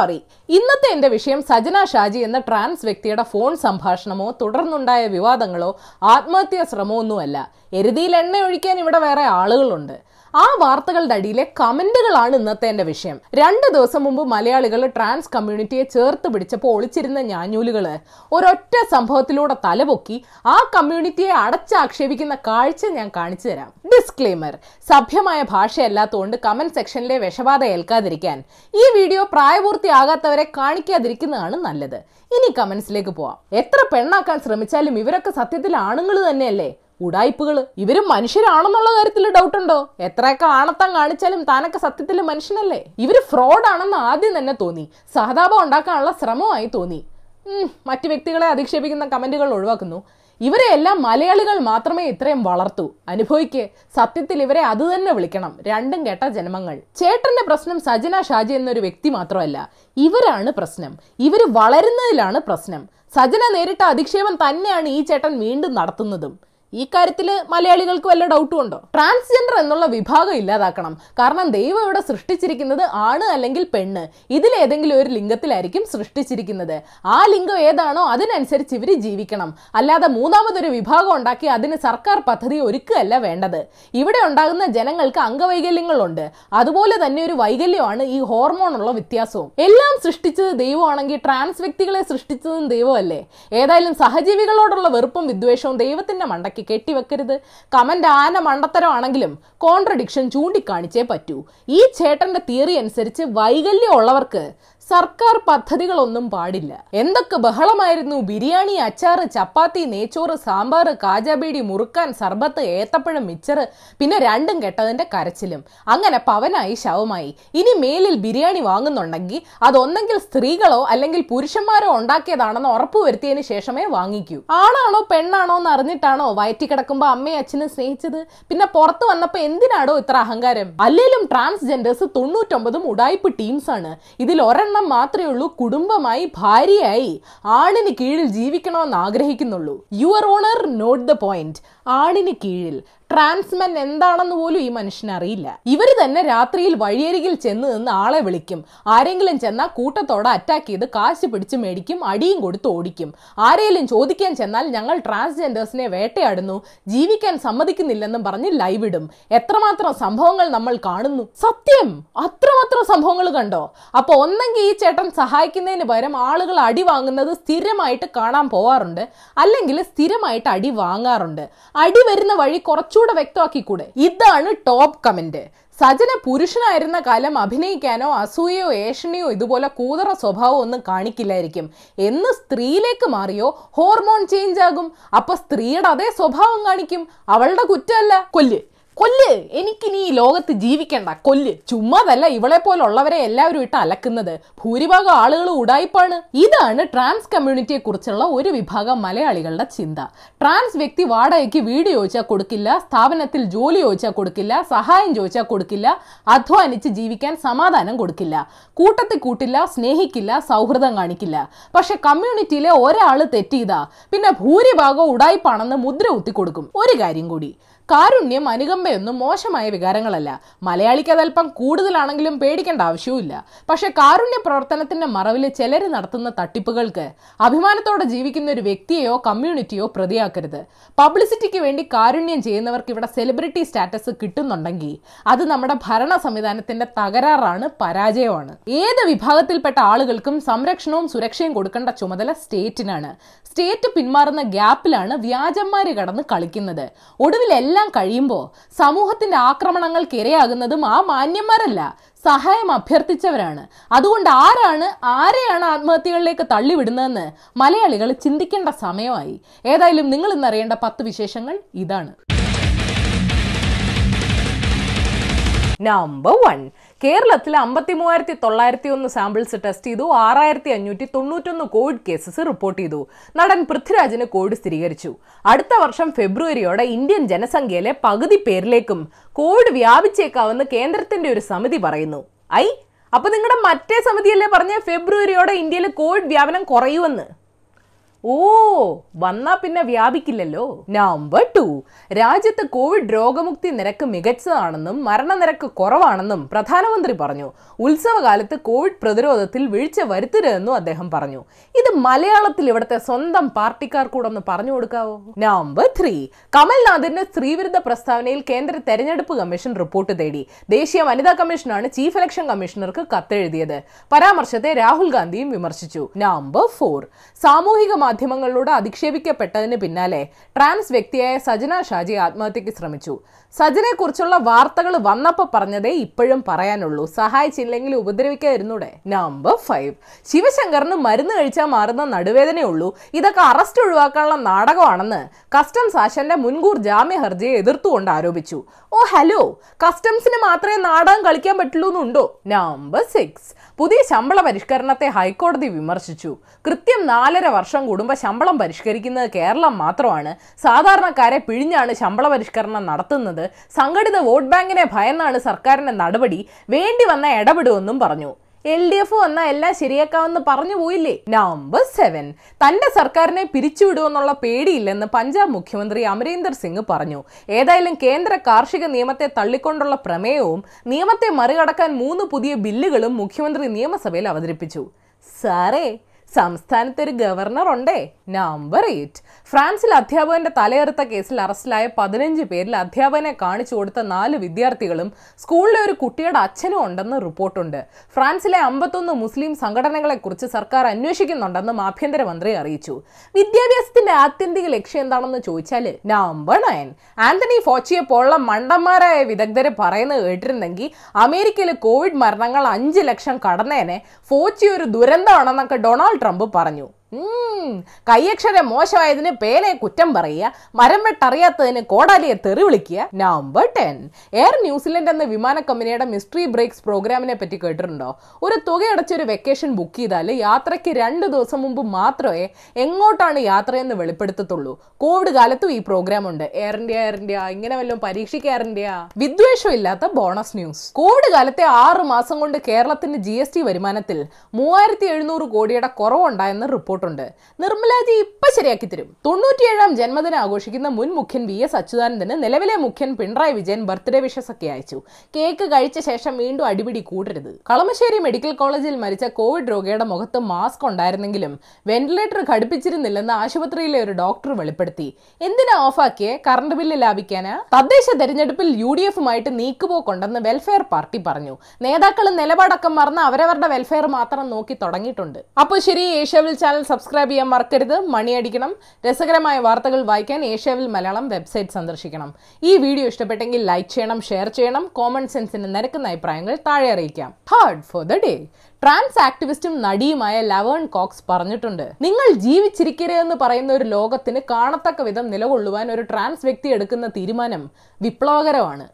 Sorry ഇന്നത്തെ എന്റെ വിഷയം സജന ഷാജി എന്ന ട്രാൻസ് വ്യക്തിയുടെ ഫോൺ സംഭാഷണമോ തുടർന്നുണ്ടായ വിവാദങ്ങളോ ആത്മഹത്യാ ശ്രമമോ ഒന്നുമല്ല എരുതിയിൽ എണ്ണ ഒഴിക്കാൻ ഇവിടെ വേറെ ആളുകളുണ്ട്. ആ വാർത്തകളുടെ അടിയിലെ കമന്റുകളാണ് ഇന്നത്തെ എന്റെ വിഷയം. രണ്ട് ദിവസം മുമ്പ് മലയാളികൾ ട്രാൻസ് കമ്മ്യൂണിറ്റിയെ ചേർത്ത് പിടിച്ചപ്പോൾ ഒളിച്ചിരുന്ന ഞാഞ്ഞൂലുകൾ ഒരൊറ്റ സംഭവത്തിലൂടെ തലപൊക്കി ആ കമ്മ്യൂണിറ്റിയെ അടച്ചാക്ഷേപിക്കുന്ന കാഴ്ച ഞാൻ കാണിച്ചു തരാം. ഡിസ്ക്ലെയിമർ സഭ്യമായ ഭാഷയല്ലാത്തതുകൊണ്ട് കമന്റ് സെക്ഷനിലെ വിഷബാധ ഏൽക്കാതിരിക്കാൻ. ഈ വീഡിയോ പ്രായപൂർത്തിയാകാത്തവരെ കാണിക്കാതിരിക്കുന്നതാണ് നല്ലത്. ഇനി കമന്റ്സിലേക്ക് പോവാം. എത്ര പെണ്ണാക്കാൻ ശ്രമിച്ചാലും ഇവരൊക്കെ സത്യത്തിൽ ആണുങ്ങൾ തന്നെയല്ലേ? ഉടായ്പകൾ. ഇവരും മനുഷ്യരാണെന്നുള്ള കാര്യത്തിൽ ഡൗട്ട് ഉണ്ടോ എത്രയൊക്കെ ആണത്തം കാണിച്ചാലും താനൊക്കെ സത്യത്തിൽ മനുഷ്യനല്ലേ? ഇവർ ഫ്രോഡ് ആണെന്ന് ആദ്യം തന്നെ തോന്നി. സഹതാപം ഉണ്ടാക്കാനുള്ള ശ്രമമായി തോന്നി. മറ്റു വ്യക്തികളെ അധിക്ഷേപിക്കുന്ന കമന്റുകൾ ഒഴിവാക്കുന്നു. ഇവരെ എല്ലാം മലയാളികൾ മാത്രമേ ഇത്രയും വളർത്തു. അനുഭവിക്ക്. സത്യത്തിൽ ഇവരെ അത് തന്നെ വിളിക്കണം. രണ്ടും കേട്ട ജന്മങ്ങൾ. ചേട്ടന്റെ പ്രശ്നം സജന ഷാജി എന്നൊരു വ്യക്തി മാത്രമല്ല. ഇവരാണ് പ്രശ്നം. ഇവർ വളരുന്നതിലാണ് പ്രശ്നം. സജന നേരിട്ട അധിക്ഷേപം തന്നെയാണ് ഈ ചേട്ടൻ വീണ്ടും നടത്തുന്നതും. ഈ കാര്യത്തിൽ മലയാളികൾക്ക് വല്ല ഡൗട്ടും ഉണ്ടോ? ട്രാൻസ്ജെൻഡർ എന്നുള്ള വിഭാഗം ഇല്ലാതാക്കണം. കാരണം ദൈവം ഇവിടെ സൃഷ്ടിച്ചിരിക്കുന്നത് ആണ് അല്ലെങ്കിൽ പെണ്ണ്. ഇതിലേതെങ്കിലും ഒരു ലിംഗത്തിലായിരിക്കും സൃഷ്ടിച്ചിരിക്കുന്നത്. ആ ലിംഗം ഏതാണോ അതിനനുസരിച്ച് ഇവർ ജീവിക്കണം. അല്ലാതെ മൂന്നാമതൊരു വിഭാഗം ഉണ്ടാക്കി അതിന് സർക്കാർ പദ്ധതി ഒരുക്കുകയല്ല വേണ്ടത്. ഇവിടെ ഉണ്ടാകുന്ന ജനങ്ങൾക്ക് അംഗവൈകല്യങ്ങളുണ്ട്. അതുപോലെ തന്നെ ഒരു വൈകല്യമാണ് ഈ ഹോർമോണുള്ള വ്യത്യാസവും. എല്ലാം സൃഷ്ടിച്ചത് ദൈവമാണെങ്കിൽ ട്രാൻസ് വ്യക്തികളെ സൃഷ്ടിച്ചതും ദൈവമല്ലേ? ഏതായാലും സഹജീവികളോടുള്ള വെറുപ്പും വിദ്വേഷവും ദൈവത്തിന്റെ മണ്ടയ്ക്ക് കെട്ടിവെക്കരുത്. കമന്റ് ആന മണ്ടത്തരമാണെങ്കിലും കോൺട്രഡിക്ഷൻ ചൂണ്ടിക്കാണിച്ചേ പറ്റൂ. ഈ ചേട്ടന്റെ തിയറി അനുസരിച്ച് വൈകല്യം ഉള്ളവർക്ക് സർക്കാർ പദ്ധതികളൊന്നും പാടില്ല. എന്തൊക്കെ ബഹളമായിരുന്നു? ബിരിയാണി അച്ചാറ് ചപ്പാത്തി നെയ്ച്ചോറ് സാമ്പാർ കാജാബീഡി മുറുക്കാൻ സർബത്ത് ഏത്തപ്പഴം മിച്ചറ് പിന്നെ രണ്ടും കെട്ടതിന്റെ കരച്ചിലും. അങ്ങനെ പവനായി ശവമായി. ഇനി മേലിൽ ബിരിയാണി വാങ്ങുന്നുണ്ടെങ്കിൽ അതൊന്നെങ്കിൽ സ്ത്രീകളോ അല്ലെങ്കിൽ പുരുഷന്മാരോ ഉണ്ടാക്കിയതാണെന്ന് ഉറപ്പുവരുത്തിയതിന് ശേഷമേ വാങ്ങിക്കൂ. ആണാണോ പെണ്ണാണോ എന്ന് അറിഞ്ഞിട്ടാണോ വയറ്റി കിടക്കുമ്പോ അമ്മയെ അച്ഛനെ സ്നേഹിച്ചത്? പിന്നെ പുറത്തു വന്നപ്പോ എന്തിനാടോ ഇത്ര അഹങ്കാരം? അല്ലെങ്കിലും ട്രാൻസ്ജെൻഡേഴ്സ് തൊണ്ണൂറ്റൊമ്പതും ഉടായ്പ് ആണ് ഇതിൽ ഒരെണ്ണം മാത്രമേ ഉള്ളൂ കുടുംബമായി ഭാര്യയായി ആണിന് കീഴിൽ ജീവിക്കണമെന്ന് ആഗ്രഹിക്കുന്നുള്ളൂ. Your honour not the point ആണിന് കീഴിൽ. ട്രാൻസ്മെൻ എന്താണെന്ന് പോലും ഈ മനുഷ്യന് അറിയില്ല. ഇവർ തന്നെ രാത്രിയിൽ വഴിയരികിൽ ചെന്ന് നിന്ന് ആളെ വിളിക്കും. ആരെങ്കിലും ചെന്നാൽ കൂട്ടത്തോടെ അറ്റാക്ക് ചെയ്ത് കാശ് പിടിച്ച് മേടിക്കും അടിയും കൊടുത്ത് ഓടിക്കും. ആരെങ്കിലും ചോദിക്കാൻ ചെന്നാൽ ഞങ്ങൾ ട്രാൻസ്ജെൻഡേഴ്സിനെ വേട്ടയാടുന്നു. ജീവിക്കാൻ സമ്മതിക്കുന്നില്ലെന്നും പറഞ്ഞ് ലൈവ് ഇടും. എത്രമാത്രം സംഭവങ്ങൾ നമ്മൾ കാണുന്നു? സത്യം! അത്രമാത്രം സംഭവങ്ങൾ കണ്ടോ? അപ്പൊ ഒന്നെങ്കിൽ ഈ ചേട്ടൻ സഹായിക്കുന്നതിന് പകരം ആളുകൾ അടി വാങ്ങുന്നത് സ്ഥിരമായിട്ട് കാണാൻ പോവാറുണ്ട്. അല്ലെങ്കിൽ സ്ഥിരമായിട്ട് അടി വാങ്ങാറുണ്ട്. അടി വരുന്ന വഴി കുറച്ചുകൂടെ വ്യക്തമാക്കിക്കൂടെ? ഇതാണ് ടോപ്പ് കമന്റ്. സജന പുരുഷനായിരുന്ന കാലം അഭിനയിക്കാനോ അസൂയയോ ഏഷണിയോ ഇതുപോലെ കൂതറ സ്വഭാവം ഒന്നും കാണിക്കില്ലായിരിക്കും. എന്ന് സ്ത്രീയിലേക്ക് മാറിയോ ഹോർമോൺ ചേഞ്ച് ആകും അപ്പൊ സ്ത്രീയുടെ അതേ സ്വഭാവം കാണിക്കും. അവളുടെ കുറ്റമല്ല. കൊല്ല്. കൊല്ല്. എനിക്കിനി ഈ ലോകത്ത് ജീവിക്കണ്ട. കൊല്ല്. ചുമ്മാതല്ല ഇവളെ പോലുള്ളവരെ എല്ലാവരും ഇട്ട് അലക്കുന്നത്. ഭൂരിഭാഗം ആളുകൾ ഉടായ്പാണ് ഇതാണ് ട്രാൻസ് കമ്മ്യൂണിറ്റിയെ കുറിച്ചുള്ള ഒരു വിഭാഗം മലയാളികളുടെ ചിന്ത. ട്രാൻസ് വ്യക്തി വാടകയ്ക്ക് വീട് ചോദിച്ചാൽ കൊടുക്കില്ല സ്ഥാപനത്തിൽ ജോലി ചോദിച്ചാൽ കൊടുക്കില്ല സഹായം ചോദിച്ചാൽ കൊടുക്കില്ല അധ്വാനിച്ച് ജീവിക്കാൻ സമാധാനം കൊടുക്കില്ല കൂട്ടത്തിൽ കൂട്ടില്ല സ്നേഹിക്കില്ല സൗഹൃദം കാണിക്കില്ല. പക്ഷെ കമ്മ്യൂണിറ്റിയിലെ ഒരാൾ തെറ്റിയതാ. പിന്നെ ഭൂരിഭാഗം ഉടായ്പാണെന്ന് മുദ്ര ഊത്തി കൊടുക്കും. ഒരു കാര്യം കൂടി. കാരുണ്യം അനുകമ്പയൊന്നും മോശമായ വികാരങ്ങളല്ല. മലയാളിക്ക് അതല്പം കൂടുതലാണെങ്കിലും പേടിക്കേണ്ട ആവശ്യവുമില്ല. പക്ഷെ കാരുണ്യ പ്രവർത്തനത്തിന്റെ മറവിൽ ചിലർ നടത്തുന്ന തട്ടിപ്പുകൾക്ക് അഭിമാനത്തോടെ ജീവിക്കുന്ന ഒരു വ്യക്തിയെയോ കമ്മ്യൂണിറ്റിയോ പ്രതിയാക്കരുത്. പബ്ലിസിറ്റിക്ക് വേണ്ടി കാരുണ്യം ചെയ്യുന്നവർക്ക് ഇവിടെ സെലിബ്രിറ്റി സ്റ്റാറ്റസ് കിട്ടുന്നുണ്ടെങ്കിൽ അത് നമ്മുടെ ഭരണ സംവിധാനത്തിന്റെ തകരാറാണ് പരാജയമാണ്. ഏത് വിഭാഗത്തിൽപ്പെട്ട ആളുകൾക്കും സംരക്ഷണവും സുരക്ഷയും കൊടുക്കേണ്ട ചുമതല സ്റ്റേറ്റിനാണ്. സ്റ്റേറ്റ് പിന്മാറുന്ന ഗ്യാപ്പിലാണ് വ്യാജന്മാര് കടന്ന് കളിക്കുന്നത്. ഒടുവിൽ എല്ലാം കഴിയുമ്പോൾ സമൂഹത്തിന്റെ ആക്രമണങ്ങൾക്ക് ഇരയാകുന്നതും ആ മാന്യന്മാരല്ല സഹായം അഭ്യർത്ഥിച്ചവരാണ്. അതുകൊണ്ട് ആരാണ് ആരെയാണ് ആത്മഹത്യകളിലേക്ക് തള്ളിവിടുന്നതെന്ന് മലയാളികൾ ചിന്തിക്കേണ്ട സമയമായി. ഏതായാലും നിങ്ങൾ ഇന്നറിയേണ്ട പത്ത് വിശേഷങ്ങൾ ഇതാണ്. നമ്പർ വൺ കേരളത്തിൽ അമ്പത്തി മൂവായിരത്തി തൊള്ളായിരത്തി ഒന്ന് സാമ്പിൾസ് ടെസ്റ്റ് ചെയ്തു. ആറായിരത്തി അഞ്ഞൂറ്റി തൊണ്ണൂറ്റൊന്ന് കോവിഡ് കേസസ് റിപ്പോർട്ട് ചെയ്തു. നടൻ പൃഥ്വിരാജിന് കോവിഡ് സ്ഥിരീകരിച്ചു. അടുത്ത വർഷം ഫെബ്രുവരിയോടെ ഇന്ത്യൻ ജനസംഖ്യയിലെ പകുതി പേരിലേക്കും കോവിഡ് വ്യാപിച്ചേക്കാവെന്ന് കേന്ദ്രത്തിന്റെ ഒരു സമിതി പറയുന്നു. ഐ അപ്പൊ നിങ്ങളുടെ മറ്റേ സമിതിയല്ലേ പറഞ്ഞ? ഫെബ്രുവരിയോടെ ഇന്ത്യയിൽ കോവിഡ് വ്യാപനം കുറയുമെന്ന്. ഓ വന്നാ പിന്നെ വ്യാപിക്കില്ലല്ലോ. നമ്പർ ടു രാജ്യത്ത് കോവിഡ് രോഗമുക്തി നിരക്ക് മികച്ചതാണെന്നും മരണനിരക്ക് കുറവാണെന്നും പ്രധാനമന്ത്രി പറഞ്ഞു. ഉത്സവകാലത്ത് കോവിഡ് പ്രതിരോധത്തിൽ വീഴ്ച വരുത്തരുതെന്നും അദ്ദേഹം പറഞ്ഞു. ഇത് മലയാളത്തിൽ ഇവിടുത്തെ സ്വന്തം പാർട്ടിക്കാർ കൂടെ ഒന്ന് പറഞ്ഞു കൊടുക്കാവോ? നമ്പർ ത്രീ കമൽനാഥിന്റെ സ്ത്രീവിരുദ്ധ പ്രസ്താവനയിൽ കേന്ദ്ര തെരഞ്ഞെടുപ്പ് കമ്മീഷൻ റിപ്പോർട്ട് തേടി ദേശീയ വനിതാ കമ്മീഷനാണ് ചീഫ് ഇലക്ഷൻ കമ്മീഷണർക്ക് കത്തെഴുതിയത്. പരാമർശത്തെ രാഹുൽ ഗാന്ധിയും വിമർശിച്ചു. നമ്പർ ഫോർ സാമൂഹിക മാധ്യമങ്ങളിലൂടെ അധിക്ഷേപിക്കപ്പെട്ടതിന് പിന്നാലെ ട്രാൻസ് വ്യക്തിയായ സജന ഷാജി ആത്മഹത്യക്ക് ശ്രമിച്ചു. സജനെക്കുറിച്ചുള്ള വാർത്തകൾ വന്നപ്പോൾ പറഞ്ഞതേ ഇപ്പോഴും പറയാനുള്ളൂ. സഹായിച്ചില്ലെങ്കിൽ ഉപദ്രവിക്കാതിരുന്നൂടെ? നമ്പർ ഫൈവ് ശിവശങ്കറിന് മരുന്ന് കഴിച്ചാൽ മാറുന്ന നടുവേദനയുള്ളൂ ഇതൊക്കെ അറസ്റ്റ് ഒഴിവാക്കാനുള്ള നാടകമാണെന്ന് കസ്റ്റംസ് ആശന്റെ മുൻകൂർ ജാമ്യ ഹർജിയെ എതിർത്തുകൊണ്ട് ആരോപിച്ചു. ഓ ഹലോ കസ്റ്റംസിന് മാത്രമേ നാടകം കളിക്കാൻ പറ്റുള്ളൂ എന്നുണ്ടോ? നമ്പർ സിക്സ് പുതിയ ശമ്പള പരിഷ്കരണത്തെ ഹൈക്കോടതി വിമർശിച്ചു. കൃത്യം നാലര വർഷം കൂടുമ്പോൾ ശമ്പളം പരിഷ്കരിക്കുന്നത് കേരളം മാത്രമാണ്. സാധാരണക്കാരെ പിഴിഞ്ഞാണ് ശമ്പള പരിഷ്കരണം നടത്തുന്നത്. സംഘടിത വോട്ട് ബാങ്കിനെ ഭയന്നാണ് സർക്കാരിന്റെ നടപടി. വേണ്ടി വന്ന ഇടപെടുമെന്നും പറഞ്ഞു. എൽ ഡി എഫ് വന്നാൽ എല്ലാം ശരിയാക്കാമെന്ന് പറഞ്ഞു പോയില്ലേ? നമ്പർ സെവൻ തന്റെ സർക്കാരിനെ പിരിച്ചുവിടുമെന്നുള്ള പേടിയില്ലെന്ന് പഞ്ചാബ് മുഖ്യമന്ത്രി അമരീന്ദർ സിംഗ് പറഞ്ഞു. ഏതായാലും കേന്ദ്ര കാർഷിക നിയമത്തെ തള്ളിക്കൊണ്ടുള്ള പ്രമേയവും നിയമത്തെ മറികടക്കാൻ മൂന്ന് പുതിയ ബില്ലുകളും മുഖ്യമന്ത്രി നിയമസഭയിൽ അവതരിപ്പിച്ചു. സാറേ സംസ്ഥാനത്ത് ഒരു ഗവർണർ ഉണ്ടേ നമ്പർ എയ്റ്റ് ഫ്രാൻസിൽ അധ്യാപകന്റെ തലയെറുത്ത കേസിൽ അറസ്റ്റിലായ പതിനഞ്ച് പേരിൽ അധ്യാപകനെ കാണിച്ചു കൊടുത്ത നാല് വിദ്യാർത്ഥികളും സ്കൂളിലെ ഒരു കുട്ടിയുടെ അച്ഛനും ഉണ്ടെന്ന് റിപ്പോർട്ടുണ്ട്. ഫ്രാൻസിലെ അമ്പത്തൊന്ന് മുസ്ലിം സംഘടനകളെക്കുറിച്ച് സർക്കാർ അന്വേഷിക്കുന്നുണ്ടെന്നും ആഭ്യന്തരമന്ത്രി അറിയിച്ചു. വിദ്യാഭ്യാസത്തിന്റെ ആത്യന്തിക ലക്ഷ്യം എന്താണെന്ന് ചോദിച്ചാൽ നമ്പർ നയൻ ആന്റണി ഫോച്ചിയെ പോലുള്ള മണ്ടന്മാരായ വിദഗ്ധരെ പറയുന്നത് കേട്ടിരുന്നെങ്കിൽ അമേരിക്കയിലെ കോവിഡ് മരണങ്ങൾ അഞ്ച് ലക്ഷം കടന്നേനെ ഫോച്ചി ഒരു ദുരന്തമാണെന്നൊക്കെ ഡൊണാൾഡ് ട്രംപ് പറഞ്ഞു. കൈയക്ഷരം മോശമായതിന് പേനെ കുറ്റം പറയുക മരം വെട്ടറിയാത്തതിന് കോടാലിയെ തെറി വിളിക്കുക നമ്പർ ടെൻ എയർ ന്യൂസിലൻഡ് എന്ന വിമാന കമ്പനിയുടെ മിസ്റ്ററി ബ്രേക്സ് പ്രോഗ്രാമിനെ പറ്റി കേട്ടിട്ടുണ്ടോ? ഒരു തുകയടച്ച ഒരു വെക്കേഷൻ ബുക്ക് ചെയ്താൽ യാത്രയ്ക്ക് രണ്ട് ദിവസം മുമ്പ് മാത്രമേ എങ്ങോട്ടാണ് യാത്രയെന്ന് വെളിപ്പെടുത്തത്തുള്ളൂ. കോവിഡ് കാലത്തും ഈ പ്രോഗ്രാം ഉണ്ട്. എയർ ഇന്ത്യ എയർ ഇന്ത്യ ഇങ്ങനെ വല്ലതും പരീക്ഷയ്ക്ക് എയർ ഇന്ത്യ വിദ്വേഷം ഇല്ലാത്ത ബോണസ് ന്യൂസ് കോവിഡ് കാലത്തെ ആറ് മാസം കൊണ്ട് കേരളത്തിന്റെ ജി വരുമാനത്തിൽ മൂവായിരത്തി കോടിയുടെ കുറവുണ്ടായെന്ന് റിപ്പോർട്ടുണ്ട് നിർമ്മലാജി ഇപ്പൊ ശരിയാക്കി തരും. തൊണ്ണൂറ്റിയേഴാം ജന്മദിനം ആഘോഷിക്കുന്ന മുൻ മുഖ്യൻ വി എസ് അച്യുതാനന്ദന് നിലവിലെ മുഖ്യൻ പിണറായി വിജയൻ ബർത്ത്ഡേ വിഷസ് ഒക്കെ അയച്ചു. കേക്ക് കഴിച്ച ശേഷം വീണ്ടും അടിപിടി കൂടരുത്. കളമശ്ശേരി മെഡിക്കൽ കോളേജിൽ മരിച്ച കോവിഡ് രോഗിയുടെ മുഖത്ത് മാസ്ക് ഉണ്ടായിരുന്നെങ്കിലും വെന്റിലേറ്റർ ഘടിപ്പിച്ചിരുന്നില്ലെന്ന് ആശുപത്രിയിലെ ഒരു ഡോക്ടർ വെളിപ്പെടുത്തി. എന്തിനാ ഓഫാക്കിയേ? കറണ്ട് ബില്ല് ലാഭിക്കാനാ? തദ്ദേശ തെരഞ്ഞെടുപ്പിൽ യു ഡി എഫുമായിട്ട് നീക്കുപോക്കുണ്ടെന്ന് വെൽഫെയർ പാർട്ടി പറഞ്ഞു. നേതാക്കൾ നിലപാടക്കം മറന്ന് അവരവരുടെ വെൽഫെയർ മാത്രം നോക്കി തുടങ്ങിയിട്ടുണ്ട്. അപ്പോൾ ശരി ഏഷ്യാവിൽ ചാനൽ സബ്സ്ക്രൈബ് ചെയ്യാൻ മറക്കരുത്. മണിയടിക്കണം രസകരമായ വാർത്തകൾ വായിക്കാൻ ഏഷ്യാവിൽ മലയാളം വെബ്സൈറ്റ് സന്ദർശിക്കണം. ഈ വീഡിയോ ഇഷ്ടപ്പെട്ടെങ്കിൽ ലൈക്ക് ചെയ്യണം ഷെയർ ചെയ്യണം. കോമൺ സെൻസിന് നിരക്കുന്ന അഭിപ്രായങ്ങൾ താഴെ അറിയിക്കാം. Hard for the day trans ആക്ടിവിസ്റ്റും നടിയുമായ ലവേൺ കോക്സ് പറഞ്ഞിട്ടുണ്ട്. നിങ്ങൾ ജീവിച്ചിരിക്കരുതെന്ന് പറയുന്ന ഒരു ലോകത്തിന് കാണത്തക്ക വിധം നിലകൊള്ളുവാൻ ഒരു ട്രാൻസ് വ്യക്തി എടുക്കുന്ന തീരുമാനം വിപ്ലവകരമാണ്.